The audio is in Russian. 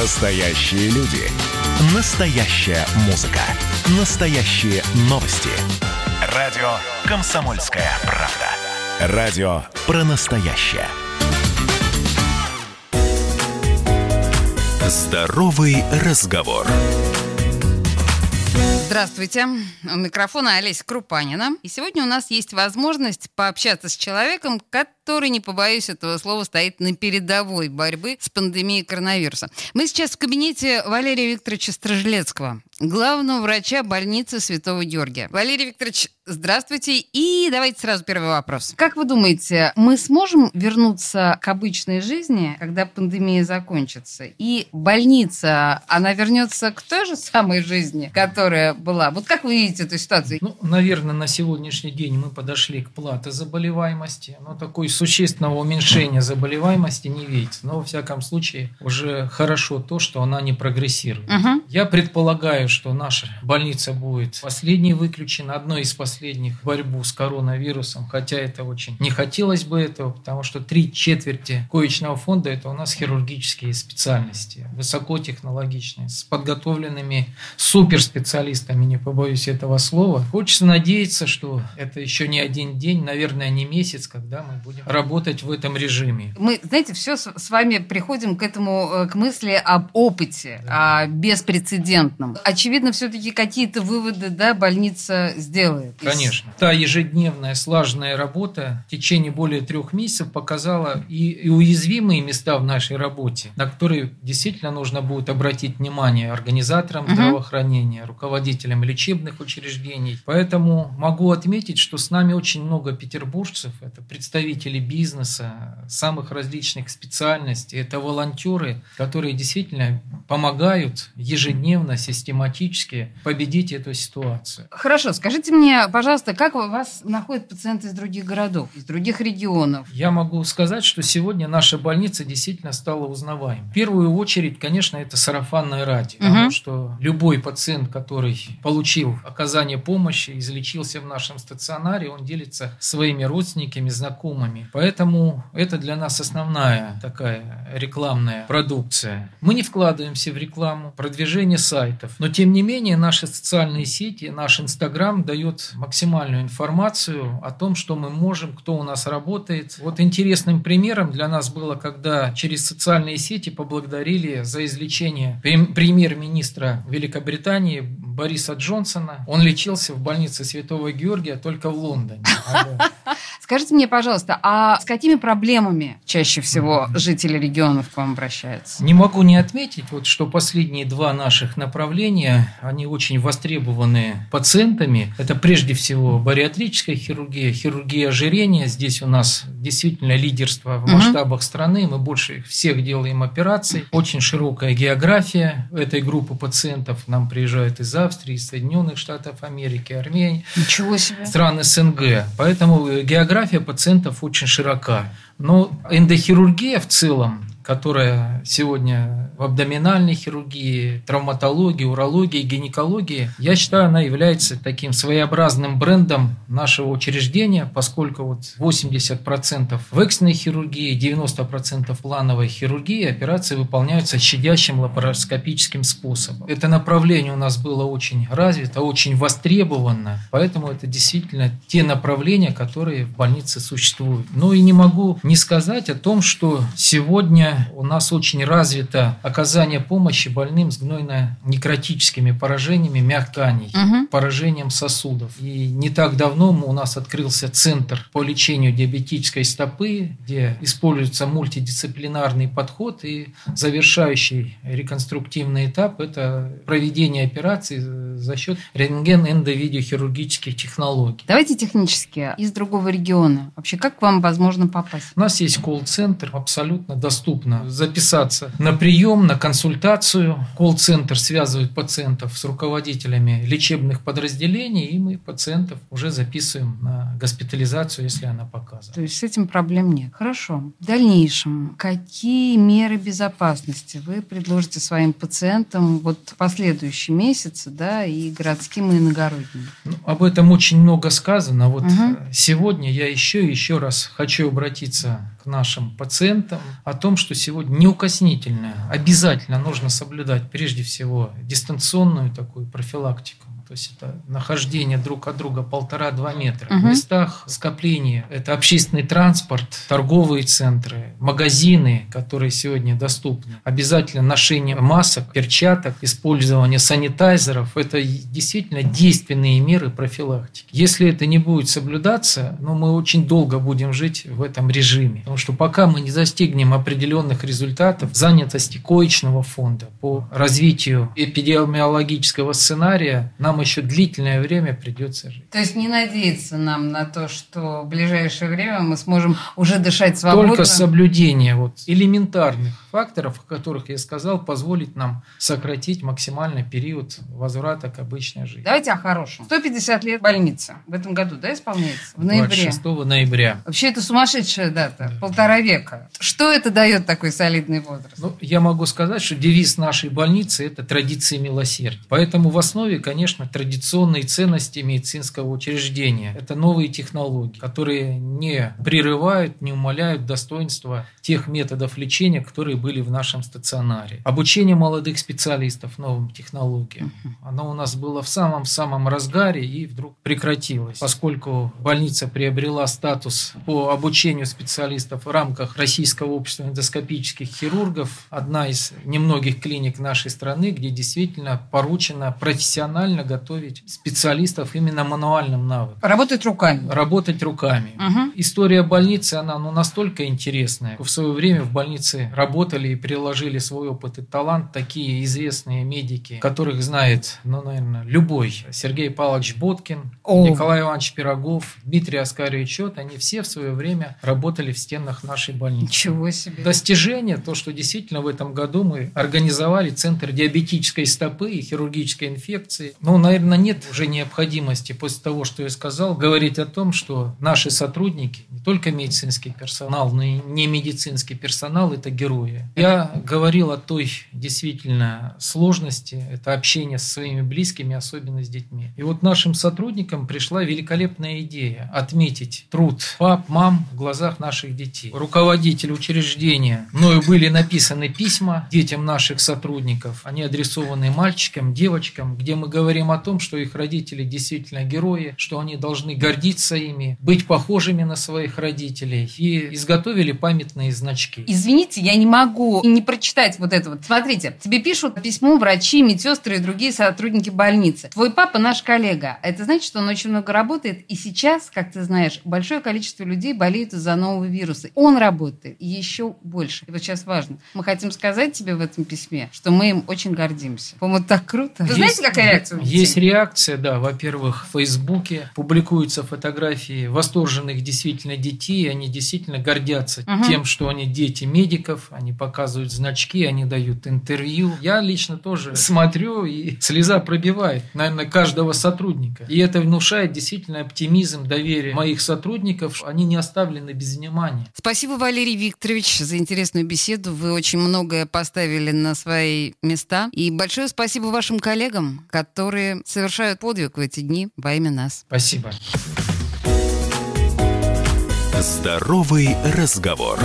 Настоящие люди. Настоящая музыка. Настоящие новости. Радио «Комсомольская правда». Радио про настоящее. Здоровый разговор. Здравствуйте. У микрофона Олеся Крупанина. И сегодня у нас есть возможность пообщаться с человеком, который, не побоюсь этого слова, стоит на передовой борьбы с пандемией коронавируса. Мы сейчас в кабинете Валерия Викторовича Стражелецкого, главного врача больницы Святого Георгия. Валерий Викторович, здравствуйте. И давайте сразу первый вопрос. Как вы думаете, мы сможем вернуться к обычной жизни, когда пандемия закончится? И больница, она вернется к той же самой жизни, которая была? Вот как вы видите эту ситуацию? Ну, наверное, на сегодняшний день мы подошли к плате заболеваемости, но такой существенного уменьшения заболеваемости не видится. Но, во всяком случае, уже хорошо то, что она не прогрессирует. Угу. Я предполагаю, что наша больница будет последней выключена, одной из последних в борьбу с коронавирусом, хотя это очень не хотелось бы этого, потому что три четверти коечного фонда – это у нас хирургические специальности, высокотехнологичные, с подготовленными суперспециалистами, не побоюсь этого слова. Хочется надеяться, что это еще не один день, наверное, не месяц, когда мы будем работать в этом режиме. Мы, знаете, все с, вами приходим к этому, э, к мысли об опыте, Да. о беспрецедентном. Очевидно, все-таки какие-то выводы, да, больница сделает. Конечно. Та ежедневная слаженная работа в течение более трех месяцев показала и, и уязвимые места в нашей работе, на которые действительно нужно будет обратить внимание организаторам Мгм. здравоохранения, руководителям лечебных учреждений. Поэтому могу отметить, что с нами очень много петербуржцев, это представители бизнеса, самых различных специальностей, это волонтеры, которые действительно помогают ежедневно, систематически победить эту ситуацию. Хорошо, скажите мне, пожалуйста, как у вас находят пациенты из других городов, из других регионов? Я могу сказать, что сегодня наша больница действительно стала узнаваемой. В первую очередь, конечно, это сарафанное радио, Мгм. потому что любой пациент, который получил оказание помощи, излечился в нашем стационаре, он делится своими родственниками, знакомыми. Поэтому это для нас основная такая рекламная продукция. Мы не вкладываемся в рекламу, продвижение сайтов, но тем не менее наши социальные сети, наш Инстаграм дает максимальную информацию о том, что мы можем, кто у нас работает. Вот интересным примером для нас было, когда через социальные сети поблагодарили за излечение прем- премьер-министра Великобритании Бориса Джонсона. Он лечился в больнице Святого Георгия только в Лондоне. Скажите мне, пожалуйста, а с какими проблемами чаще всего жители регионов к вам обращаются? Не могу не отметить, вот, что последние два наших направления, они очень востребованы пациентами. Это прежде всего бариатрическая хирургия, хирургия ожирения. Здесь у нас действительно лидерство в масштабах страны. Мы больше всех делаем операций. Очень широкая география этой группы пациентов. Нам приезжают из Австрии, Соединенных Штатов Америки, Армении Ничего себе. стран СНГ. Поэтому э, география пациентов очень широка. Но эндохирургия в целом, которая сегодня в абдоминальной хирургии, травматологии, урологии, гинекологии, я считаю, она является таким своеобразным брендом нашего учреждения, поскольку вот 80% в экстренной хирургии, 90% плановой хирургии операции выполняются щадящим лапароскопическим способом. Это направление у нас было очень развито, очень востребовано, поэтому это действительно те направления, которые в больнице существуют. Ну и не могу не сказать о том, что сегодня у нас очень развито оказание помощи больным с гнойно-некротическими поражениями мягканей Мгм. поражением сосудов. И не так давно у нас открылся центр по лечению диабетической стопы, где используется мультидисциплинарный подход и завершающий реконструктивный этап – это проведение операций за счет рентген-эндовидеохирургических технологий. Давайте технически, из другого региона. Вообще, как к вам возможно попасть? У нас есть колл-центр, абсолютно доступно записаться на прием, на консультацию. Колл-центр связывает пациентов с руководителями лечебных подразделений, и мы пациентов уже записываем на госпитализацию, если она показана. То есть с этим проблем нет. Хорошо. В дальнейшем, какие меры безопасности вы предложите своим пациентам вот в последующие месяцы, да, и городским, и иногородним? Ну, об этом очень много сказано. Вот э, сегодня я еще и еще раз хочу обратиться к нашим пациентам о том, что что сегодня неукоснительно, обязательно нужно соблюдать прежде всего дистанционную такую профилактику то есть это нахождение друг от друга полтора-два метра. Угу. В местах скопления это общественный транспорт, торговые центры, магазины, которые сегодня доступны. Обязательно ношение масок, перчаток, использование санитайзеров – это действительно действенные меры профилактики. Если это не будет соблюдаться, ну, мы очень долго будем жить в этом режиме. Потому что пока мы не достигнем определенных результатов занятости коечного фонда по развитию эпидемиологического сценария, нам еще длительное время придется жить. То есть не надеяться нам на то, что в ближайшее время мы сможем уже дышать свободно? Только соблюдение вот элементарных факторов, о которых я сказал, позволит нам сократить максимальный период возврата к обычной жизни. Давайте о хорошем. 150 лет больницы в этом году, да, исполняется? В ноябре. 26 ноября. Вообще это сумасшедшая дата, да. полтора века. Что это дает такой солидный возраст? Ну, я могу сказать, что девиз нашей больницы – это традиции милосердия. Поэтому в основе, конечно, традиционные ценности медицинского учреждения. Это новые технологии, которые не прерывают, не умаляют достоинства тех методов лечения, которые были в нашем стационаре. Обучение молодых специалистов новым технологиям. Оно у нас было в самом-самом разгаре и вдруг прекратилось, поскольку больница приобрела статус по обучению специалистов в рамках Российского общества эндоскопических хирургов. Одна из немногих клиник нашей страны, где действительно поручено профессионально готовить специалистов именно мануальным навыкам. Работать руками. Работать руками. Угу. История больницы, она ну, настолько интересная. В свое время в больнице работали и приложили свой опыт и талант такие известные медики, которых знает, ну, наверное, любой. Сергей Павлович Боткин, О. Николай Иванович Пирогов, Дмитрий Оскарович Чет, они все в свое время работали в стенах нашей больницы. Ничего себе. Достижение, то, что действительно в этом году мы организовали Центр диабетической стопы и хирургической инфекции. Ну, наверное, нет уже необходимости после того, что я сказал, говорить о том, что наши сотрудники, не только медицинский персонал, но и не медицинский персонал, это герои. Я говорил о той действительно сложности, это общение со своими близкими, особенно с детьми. И вот нашим сотрудникам пришла великолепная идея отметить труд пап, мам в глазах наших детей. Руководитель учреждения, мною были написаны письма детям наших сотрудников, они адресованы мальчикам, девочкам, где мы говорим о том, что их родители действительно герои, что они должны гордиться ими, быть похожими на своих родителей и изготовили памятные значки. Извините, я не могу могу не прочитать вот это вот. Смотрите, тебе пишут письмо врачи, медсестры и другие сотрудники больницы. Твой папа наш коллега. Это значит, что он очень много работает. И сейчас, как ты знаешь, большое количество людей болеют из-за нового вируса. Он работает еще больше. И вот сейчас важно. Мы хотим сказать тебе в этом письме, что мы им очень гордимся. По-моему, так круто. Вы есть, знаете, какая реакция? Есть реакция, да. Во-первых, в Фейсбуке публикуются фотографии восторженных действительно детей. Они действительно гордятся угу. тем, что они дети медиков, они показывают значки, они дают интервью. Я лично тоже смотрю, и слеза пробивает, наверное, каждого сотрудника. И это внушает действительно оптимизм, доверие моих сотрудников. Они не оставлены без внимания. Спасибо, Валерий Викторович, за интересную беседу. Вы очень многое поставили на свои места. И большое спасибо вашим коллегам, которые совершают подвиг в эти дни во имя нас. Спасибо. Здоровый разговор.